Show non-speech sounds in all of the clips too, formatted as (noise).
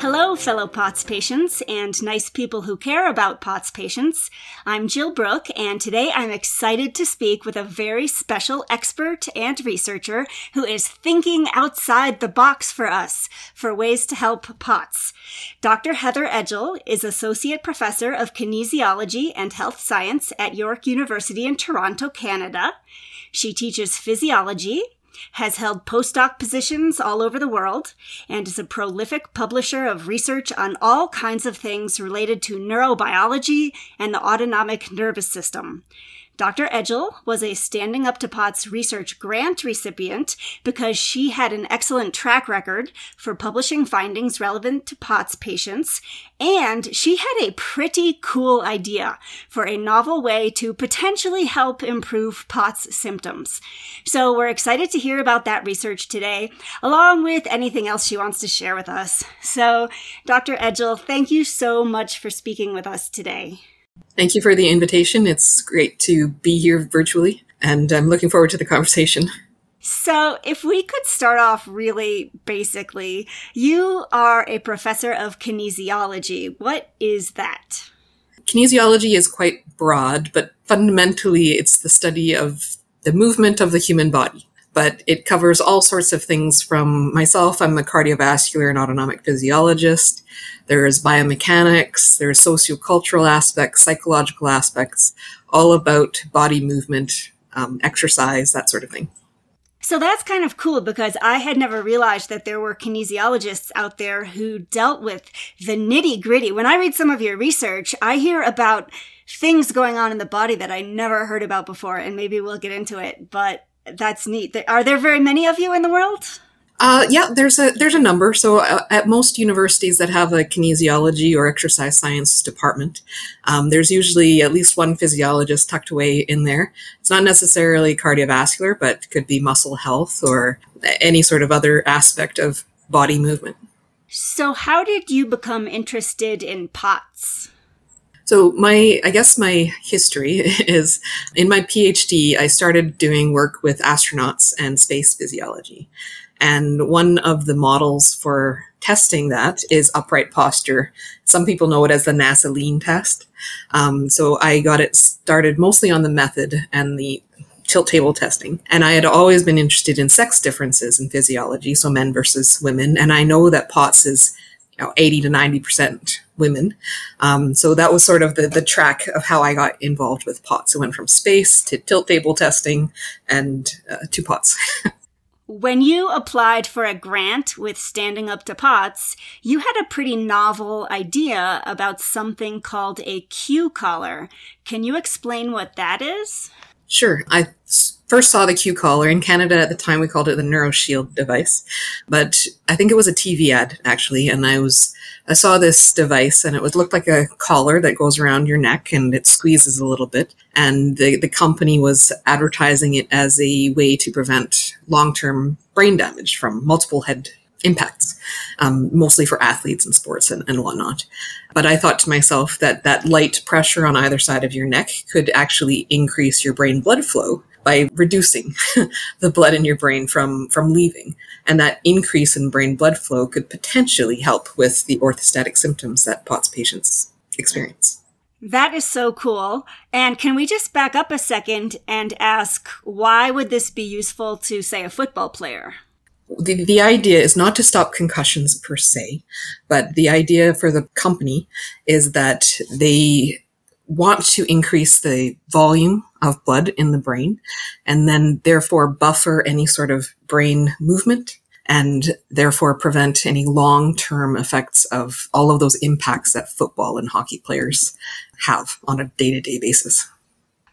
Hello, fellow POTS patients and nice people who care about POTS patients. I'm Jill Brook, and today I'm excited to speak with a very special expert and researcher who is thinking outside the box for us for ways to help POTS. Dr. Heather Edgell is Associate Professor of Kinesiology and Health Science at York University in Toronto, Canada. She teaches physiology has held postdoc positions all over the world, and is a prolific publisher of research on all kinds of things related to neurobiology and the autonomic nervous system. Dr. Edgell was a Standing Up to POTS research grant recipient because she had an excellent track record for publishing findings relevant to POTS patients, and she had a pretty cool idea for a novel way to potentially help improve POTS symptoms. So we're excited to hear about that research today, along with anything else she wants to share with us. So, Dr. Edgell, thank you so much for speaking with us today. Thank you for the invitation. It's great to be here virtually, and I'm looking forward to the conversation. So, if we could start off really basically, you are a professor of kinesiology. What is that? Kinesiology is quite broad, but fundamentally, it's the study of the movement of the human body but it covers all sorts of things from myself. I'm a cardiovascular and autonomic physiologist. There's biomechanics, there's sociocultural aspects, psychological aspects, all about body movement, um, exercise, that sort of thing. So that's kind of cool because I had never realized that there were kinesiologists out there who dealt with the nitty gritty. When I read some of your research, I hear about things going on in the body that I never heard about before, and maybe we'll get into it. But that's neat. Are there very many of you in the world? Uh, yeah, there's a there's a number. So uh, at most universities that have a kinesiology or exercise science department, um, there's usually at least one physiologist tucked away in there. It's not necessarily cardiovascular, but could be muscle health or any sort of other aspect of body movement. So, how did you become interested in POTS? So my, I guess my history (laughs) is in my PhD, I started doing work with astronauts and space physiology. And one of the models for testing that is upright posture. Some people know it as the NASA lean test. Um, so I got it started mostly on the method and the tilt table testing. And I had always been interested in sex differences in physiology, so men versus women. And I know that POTS is know, 80 to 90% women. Um, so that was sort of the, the track of how I got involved with POTS. It went from space to tilt table testing and uh, to POTS. (laughs) when you applied for a grant with Standing Up to POTS, you had a pretty novel idea about something called a Q collar. Can you explain what that is? Sure. I first saw the Q collar in Canada at the time. We called it the NeuroShield device, but I think it was a TV ad actually. And I was, I saw this device and it would look like a collar that goes around your neck and it squeezes a little bit. And the, the company was advertising it as a way to prevent long-term brain damage from multiple head impacts, um, mostly for athletes and sports and, and whatnot. But I thought to myself that that light pressure on either side of your neck could actually increase your brain blood flow by reducing (laughs) the blood in your brain from, from leaving. And that increase in brain blood flow could potentially help with the orthostatic symptoms that POTS patients experience. That is so cool. And can we just back up a second and ask why would this be useful to, say, a football player? The, the idea is not to stop concussions per se, but the idea for the company is that they want to increase the volume of blood in the brain and then therefore buffer any sort of brain movement and therefore prevent any long-term effects of all of those impacts that football and hockey players have on a day-to-day basis.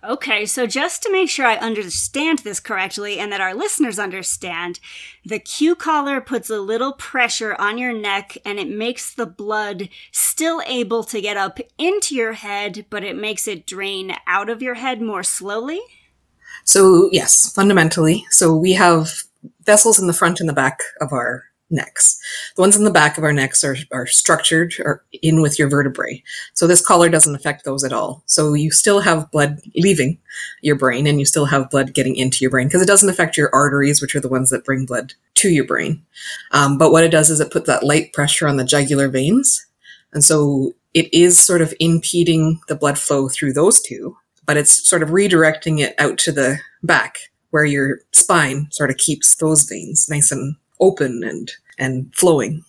Okay, so just to make sure I understand this correctly and that our listeners understand, the Q collar puts a little pressure on your neck and it makes the blood still able to get up into your head, but it makes it drain out of your head more slowly? So, yes, fundamentally. So, we have vessels in the front and the back of our necks. The ones in the back of our necks are, are structured or in with your vertebrae. So this collar doesn't affect those at all. So you still have blood leaving your brain and you still have blood getting into your brain because it doesn't affect your arteries, which are the ones that bring blood to your brain. Um, but what it does is it puts that light pressure on the jugular veins. And so it is sort of impeding the blood flow through those two, but it's sort of redirecting it out to the back where your spine sort of keeps those veins nice and open and and flowing.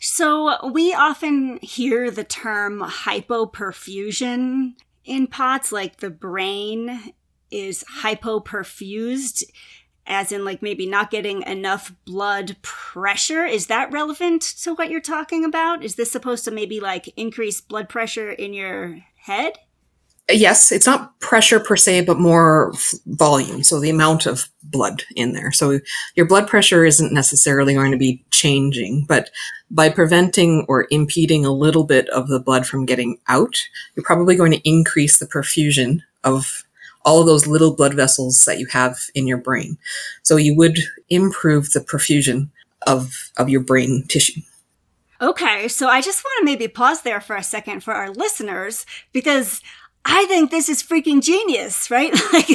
So we often hear the term hypoperfusion in POTS, like the brain is hypoperfused, as in like maybe not getting enough blood pressure. Is that relevant to what you're talking about? Is this supposed to maybe like increase blood pressure in your head? Yes, it's not pressure per se, but more volume. So the amount of blood in there. So your blood pressure isn't necessarily going to be changing, but by preventing or impeding a little bit of the blood from getting out, you're probably going to increase the perfusion of all of those little blood vessels that you have in your brain. So you would improve the perfusion of, of your brain tissue. Okay, so I just want to maybe pause there for a second for our listeners because I think this is freaking genius, right? (laughs) Like,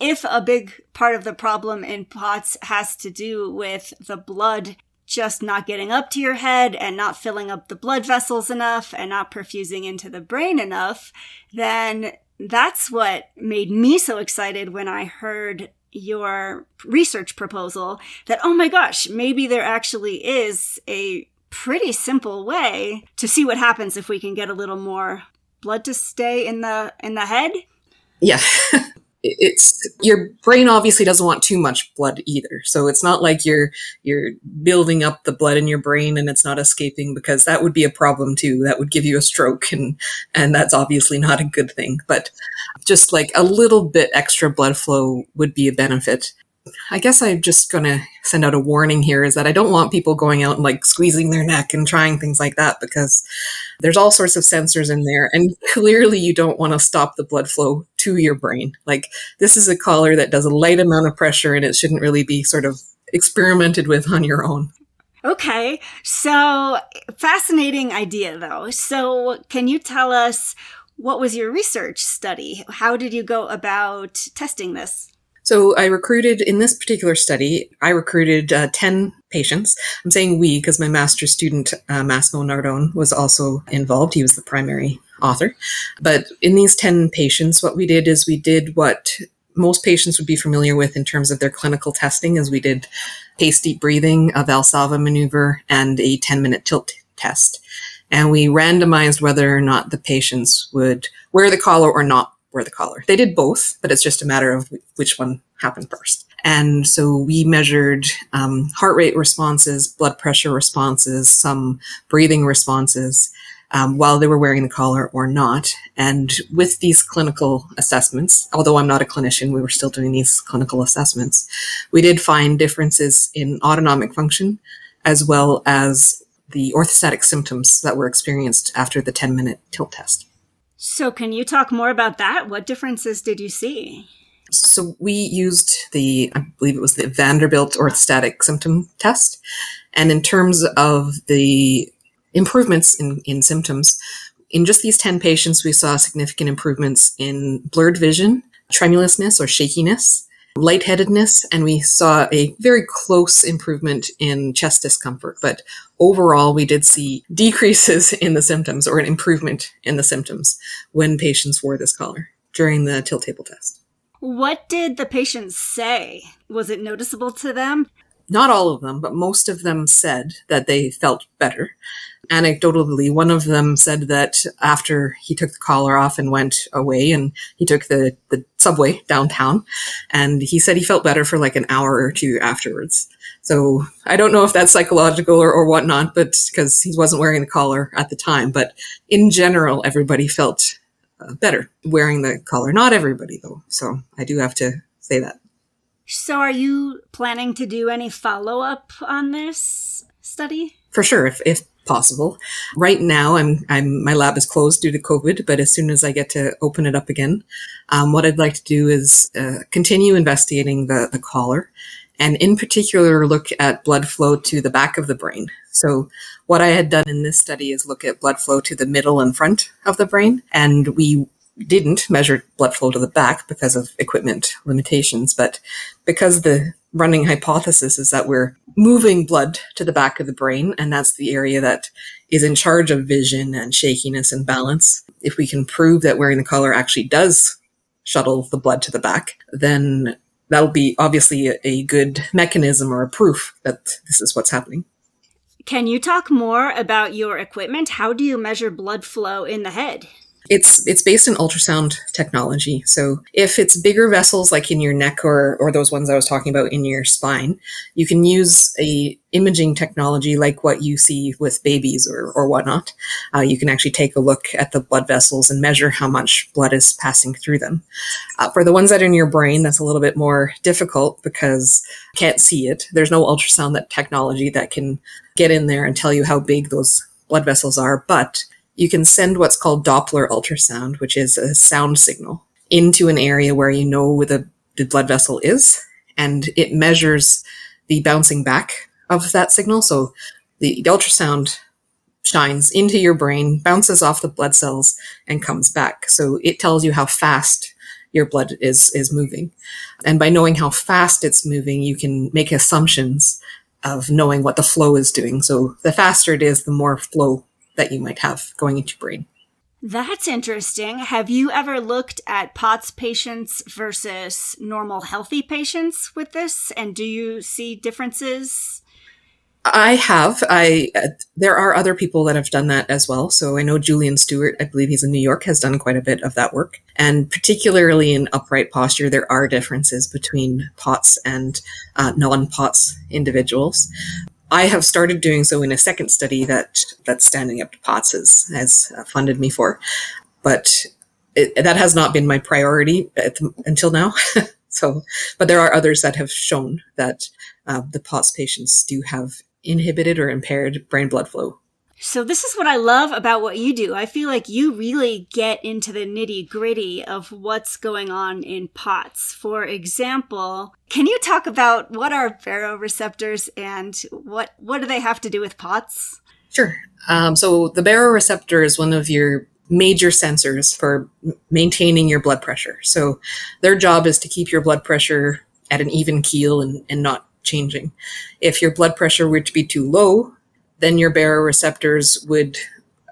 if a big part of the problem in POTS has to do with the blood just not getting up to your head and not filling up the blood vessels enough and not perfusing into the brain enough, then that's what made me so excited when I heard your research proposal that, oh my gosh, maybe there actually is a pretty simple way to see what happens if we can get a little more blood to stay in the in the head? Yeah. (laughs) it's your brain obviously doesn't want too much blood either. So it's not like you're you're building up the blood in your brain and it's not escaping because that would be a problem too. That would give you a stroke and and that's obviously not a good thing. But just like a little bit extra blood flow would be a benefit. I guess I'm just going to send out a warning here is that I don't want people going out and like squeezing their neck and trying things like that because there's all sorts of sensors in there. And clearly, you don't want to stop the blood flow to your brain. Like, this is a collar that does a light amount of pressure and it shouldn't really be sort of experimented with on your own. Okay, so fascinating idea though. So, can you tell us what was your research study? How did you go about testing this? So I recruited in this particular study, I recruited uh, 10 patients. I'm saying we because my master's student, uh, Massimo Nardone, was also involved. He was the primary author. But in these 10 patients, what we did is we did what most patients would be familiar with in terms of their clinical testing, as we did pace deep breathing, a Valsalva maneuver, and a 10 minute tilt test. And we randomized whether or not the patients would wear the collar or not wear the collar. They did both, but it's just a matter of which one happened first. And so we measured um, heart rate responses, blood pressure responses, some breathing responses um, while they were wearing the collar or not. And with these clinical assessments, although I'm not a clinician, we were still doing these clinical assessments. We did find differences in autonomic function as well as the orthostatic symptoms that were experienced after the 10 minute tilt test. So, can you talk more about that? What differences did you see? So, we used the, I believe it was the Vanderbilt orthostatic symptom test. And in terms of the improvements in, in symptoms, in just these 10 patients, we saw significant improvements in blurred vision, tremulousness or shakiness, lightheadedness, and we saw a very close improvement in chest discomfort. But overall, we did see decreases in the symptoms or an improvement in the symptoms when patients wore this collar during the tilt table test. What did the patients say? Was it noticeable to them? Not all of them, but most of them said that they felt better anecdotally, one of them said that after he took the collar off and went away and he took the, the subway downtown and he said he felt better for like an hour or two afterwards. So I don't know if that's psychological or, or whatnot, but because he wasn't wearing the collar at the time, but in general, everybody felt uh, better wearing the collar. Not everybody though, so I do have to say that. So, are you planning to do any follow up on this study? For sure, if, if possible. Right now, I'm, I'm, my lab is closed due to COVID, but as soon as I get to open it up again, um, what I'd like to do is uh, continue investigating the, the collar and in particular look at blood flow to the back of the brain. So what I had done in this study is look at blood flow to the middle and front of the brain, and we didn't measure blood flow to the back because of equipment limitations, but because the running hypothesis is that we're moving blood to the back of the brain, and that's the area that is in charge of vision and shakiness and balance. If we can prove that wearing the collar actually does shuttle the blood to the back, then that'll be obviously a, good mechanism or a proof that this is what's happening. Can you talk more about your equipment? How do you measure blood flow in the head? It's it's based in ultrasound technology. So if it's bigger vessels like in your neck or or those ones I was talking about in your spine, you can use a imaging technology like what you see with babies or or whatnot. Uh, you can actually take a look at the blood vessels and measure how much blood is passing through them. Uh, for the ones that are in your brain, that's a little bit more difficult because you can't see it. There's no ultrasound that technology that can get in there and tell you how big those blood vessels are, but you can send what's called Doppler ultrasound, which is a sound signal, into an area where you know where the, the blood vessel is, and it measures the bouncing back of that signal. So the, the ultrasound shines into your brain, bounces off the blood cells, and comes back. So it tells you how fast your blood is is moving. And by knowing how fast it's moving, you can make assumptions of knowing what the flow is doing. So the faster it is, the more flow that you might have going into your brain. That's interesting. Have you ever looked at POTS patients versus normal healthy patients with this? And do you see differences? I have. I uh, there are other people that have done that as well. So I know Julian Stewart, I believe he's in New York, has done quite a bit of that work. And particularly in upright posture, there are differences between POTS and uh, non-POTS individuals. I have started doing so in a second study that that Standing Up to POTS has, has uh, funded me for, but it, that has not been my priority the, until now. (laughs) so, but there are others that have shown that uh, the POTS patients do have inhibited or impaired brain blood flow so, this is what I love about what you do. I feel like you really get into the nitty gritty of what's going on in POTS. For example, can you talk about what are baroreceptors and what, what do they have to do with POTS? Sure. Um, so, the baroreceptor is one of your major sensors for maintaining your blood pressure. So, their job is to keep your blood pressure at an even keel and, and not changing. If your blood pressure were to be too low, then your baroreceptors would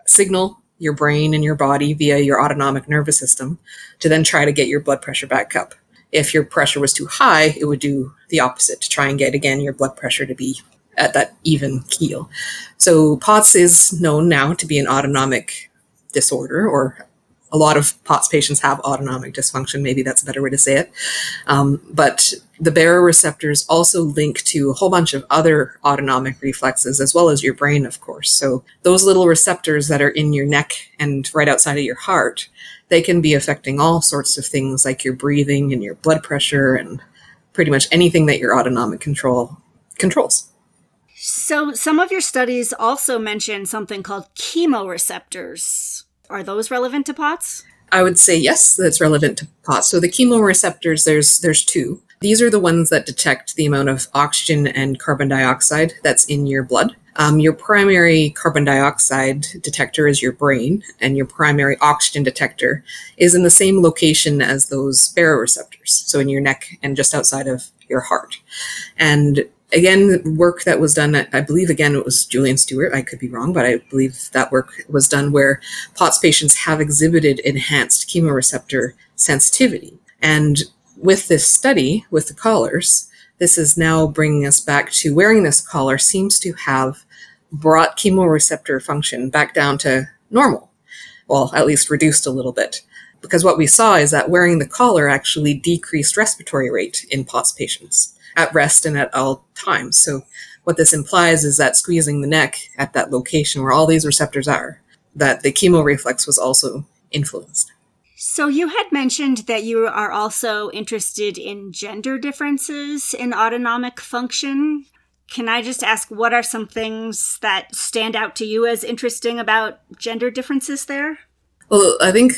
signal your brain and your body via your autonomic nervous system to then try to get your blood pressure back up. If your pressure was too high, it would do the opposite to try and get again your blood pressure to be at that even keel. So POTS is known now to be an autonomic disorder or a lot of POTS patients have autonomic dysfunction. Maybe that's a better way to say it. Um, but the baroreceptors also link to a whole bunch of other autonomic reflexes, as well as your brain, of course. So those little receptors that are in your neck and right outside of your heart, they can be affecting all sorts of things like your breathing and your blood pressure and pretty much anything that your autonomic control controls. So some of your studies also mention something called chemoreceptors. Are those relevant to POTS? I would say yes, that's relevant to POTS. So the chemoreceptors, there's there's two. These are the ones that detect the amount of oxygen and carbon dioxide that's in your blood. Um, your primary carbon dioxide detector is your brain, and your primary oxygen detector is in the same location as those baroreceptors, so in your neck and just outside of your heart. And again, work that was done, I believe again it was Julian Stewart, I could be wrong, but I believe that work was done where POTS patients have exhibited enhanced chemoreceptor sensitivity. And with this study with the collars, this is now bringing us back to wearing this collar seems to have brought chemoreceptor function back down to normal. Well, at least reduced a little bit. Because what we saw is that wearing the collar actually decreased respiratory rate in POTS patients at rest and at all times. So what this implies is that squeezing the neck at that location where all these receptors are, that the chemo reflex was also influenced. So, you had mentioned that you are also interested in gender differences in autonomic function. Can I just ask what are some things that stand out to you as interesting about gender differences there? Well, I think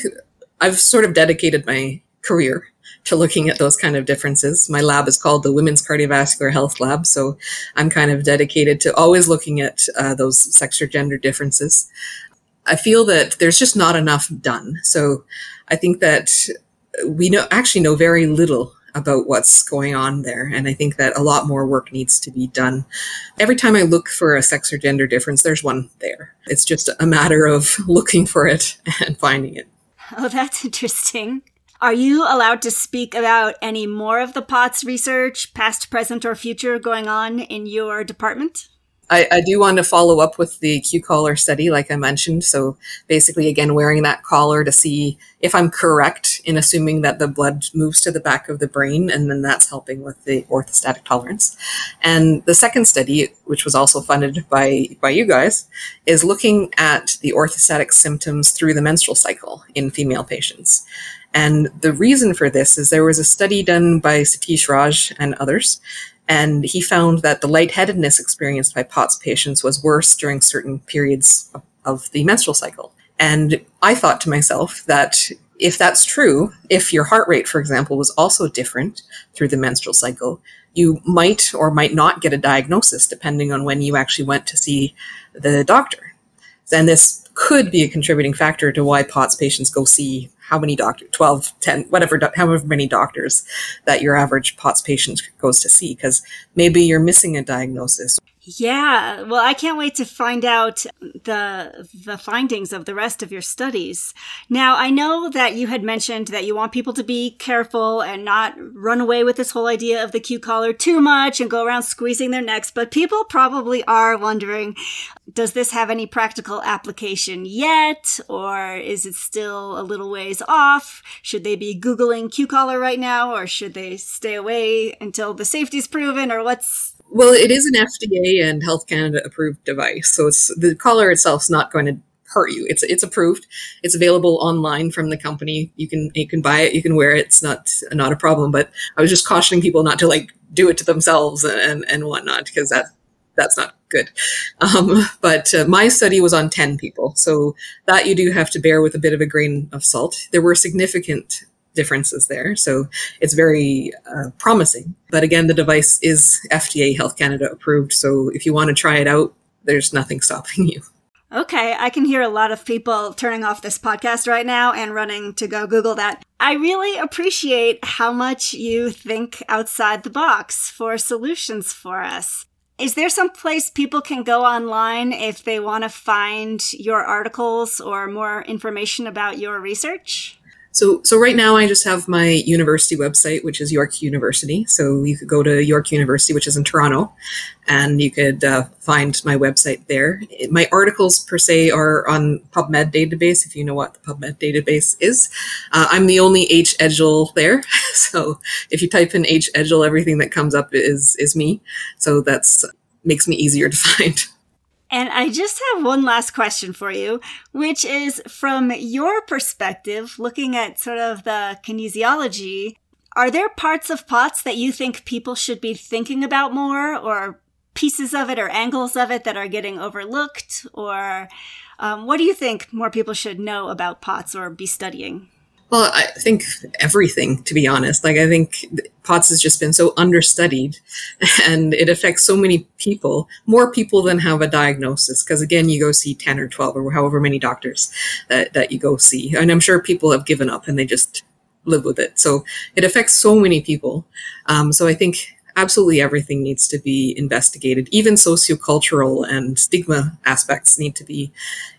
I've sort of dedicated my career to looking at those kind of differences. My lab is called the Women's Cardiovascular Health Lab, so I'm kind of dedicated to always looking at uh, those sex or gender differences. I feel that there's just not enough done. So I think that we know actually know very little about what's going on there. And I think that a lot more work needs to be done. Every time I look for a sex or gender difference, there's one there. It's just a matter of (laughs) looking for it and finding it. Oh, that's interesting. Are you allowed to speak about any more of the POTS research, past, present, or future, going on in your department? I, I, do want to follow up with the Q collar study, like I mentioned. So basically, again, wearing that collar to see if I'm correct in assuming that the blood moves to the back of the brain, and then that's helping with the orthostatic tolerance. And the second study, which was also funded by by you guys, is looking at the orthostatic symptoms through the menstrual cycle in female patients. And the reason for this is there was a study done by Satish Raj and others and he found that the lightheadedness experienced by POTS patients was worse during certain periods of the menstrual cycle. And I thought to myself that if that's true, if your heart rate, for example, was also different through the menstrual cycle, you might or might not get a diagnosis depending on when you actually went to see the doctor. And this could be a contributing factor to why POTS patients go see how many doctors 12 10 whatever however many doctors that your average pots patient goes to see because maybe you're missing a diagnosis yeah, well, I can't wait to find out the the findings of the rest of your studies. Now, I know that you had mentioned that you want people to be careful and not run away with this whole idea of the Q collar too much and go around squeezing their necks, but people probably are wondering, does this have any practical application yet or is it still a little ways off? Should they be googling Q collar right now or should they stay away until the safety's proven or what's well, it is an FDA and Health Canada approved device, so it's the collar itself is not going to hurt you. It's it's approved. It's available online from the company. You can you can buy it. You can wear it. It's not not a problem. But I was just cautioning people not to like do it to themselves and and whatnot because that that's not good. Um, but uh, my study was on ten people, so that you do have to bear with a bit of a grain of salt. There were significant differences there. So it's very uh, promising. But again, the device is FDA Health Canada approved. So if you want to try it out, there's nothing stopping you. Okay, I can hear a lot of people turning off this podcast right now and running to go Google that. I really appreciate how much you think outside the box for solutions for us. Is there some place people can go online if they want to find your articles or more information about your research? So, so right now I just have my university website, which is York University. So you could go to York University, which is in Toronto, and you could uh, find my website there. My articles per se are on PubMed database, if you know what the PubMed database is. Uh, I'm the only H-Edgell there. (laughs) So if you type in H-Edgell, everything that comes up is, is me. So that's makes me easier to (laughs) find. And I just have one last question for you, which is from your perspective, looking at sort of the kinesiology, are there parts of POTS that you think people should be thinking about more, or pieces of it or angles of it that are getting overlooked? Or um, what do you think more people should know about POTS or be studying? Well, I think everything, to be honest. Like, I think POTS has just been so understudied (laughs) and it affects so many people, more people than have a diagnosis. Because again, you go see 10 or 12 or however many doctors that, that you go see. And I'm sure people have given up and they just live with it. So it affects so many people. Um, so I think absolutely everything needs to be investigated. Even sociocultural and stigma aspects need to be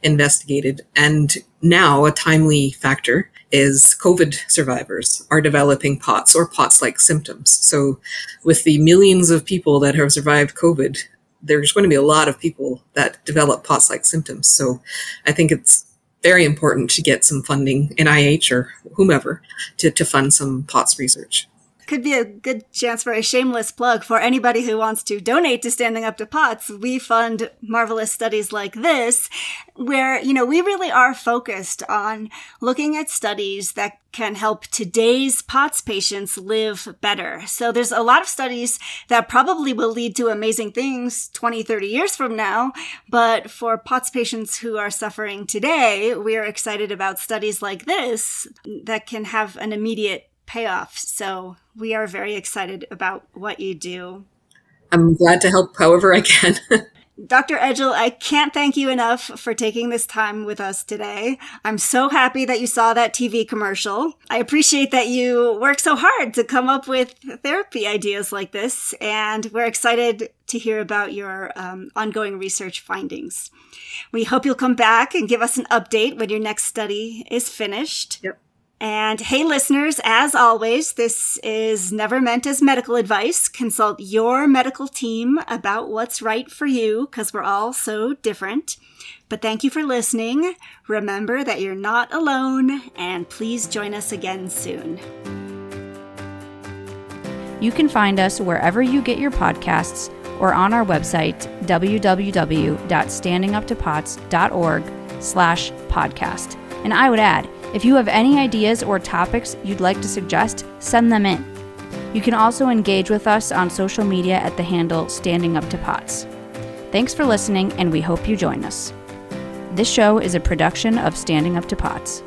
investigated. And now a timely factor is COVID survivors are developing POTS or POTS like symptoms. So, with the millions of people that have survived COVID, there's going to be a lot of people that develop POTS like symptoms. So, I think it's very important to get some funding, NIH or whomever, to, to fund some POTS research. Could be a good chance for a shameless plug for anybody who wants to donate to Standing Up to POTS. We fund marvelous studies like this, where, you know, we really are focused on looking at studies that can help today's POTS patients live better. So there's a lot of studies that probably will lead to amazing things 20, 30 years from now. But for POTS patients who are suffering today, we are excited about studies like this that can have an immediate payoff. So we are very excited about what you do. I'm glad to help however I can. (laughs) Dr. Edgell, I can't thank you enough for taking this time with us today. I'm so happy that you saw that TV commercial. I appreciate that you work so hard to come up with therapy ideas like this, and we're excited to hear about your um, ongoing research findings. We hope you'll come back and give us an update when your next study is finished. Yep. And hey, listeners, as always, this is never meant as medical advice. Consult your medical team about what's right for you because we're all so different. But thank you for listening. Remember that you're not alone, and please join us again soon. You can find us wherever you get your podcasts or on our website, www.standinguptopots.org slash podcast. And I would add, if you have any ideas or topics you'd like to suggest, send them in. You can also engage with us on social media at the handle Standing Up to Pots. Thanks for listening, and we hope you join us. This show is a production of Standing Up to Pots.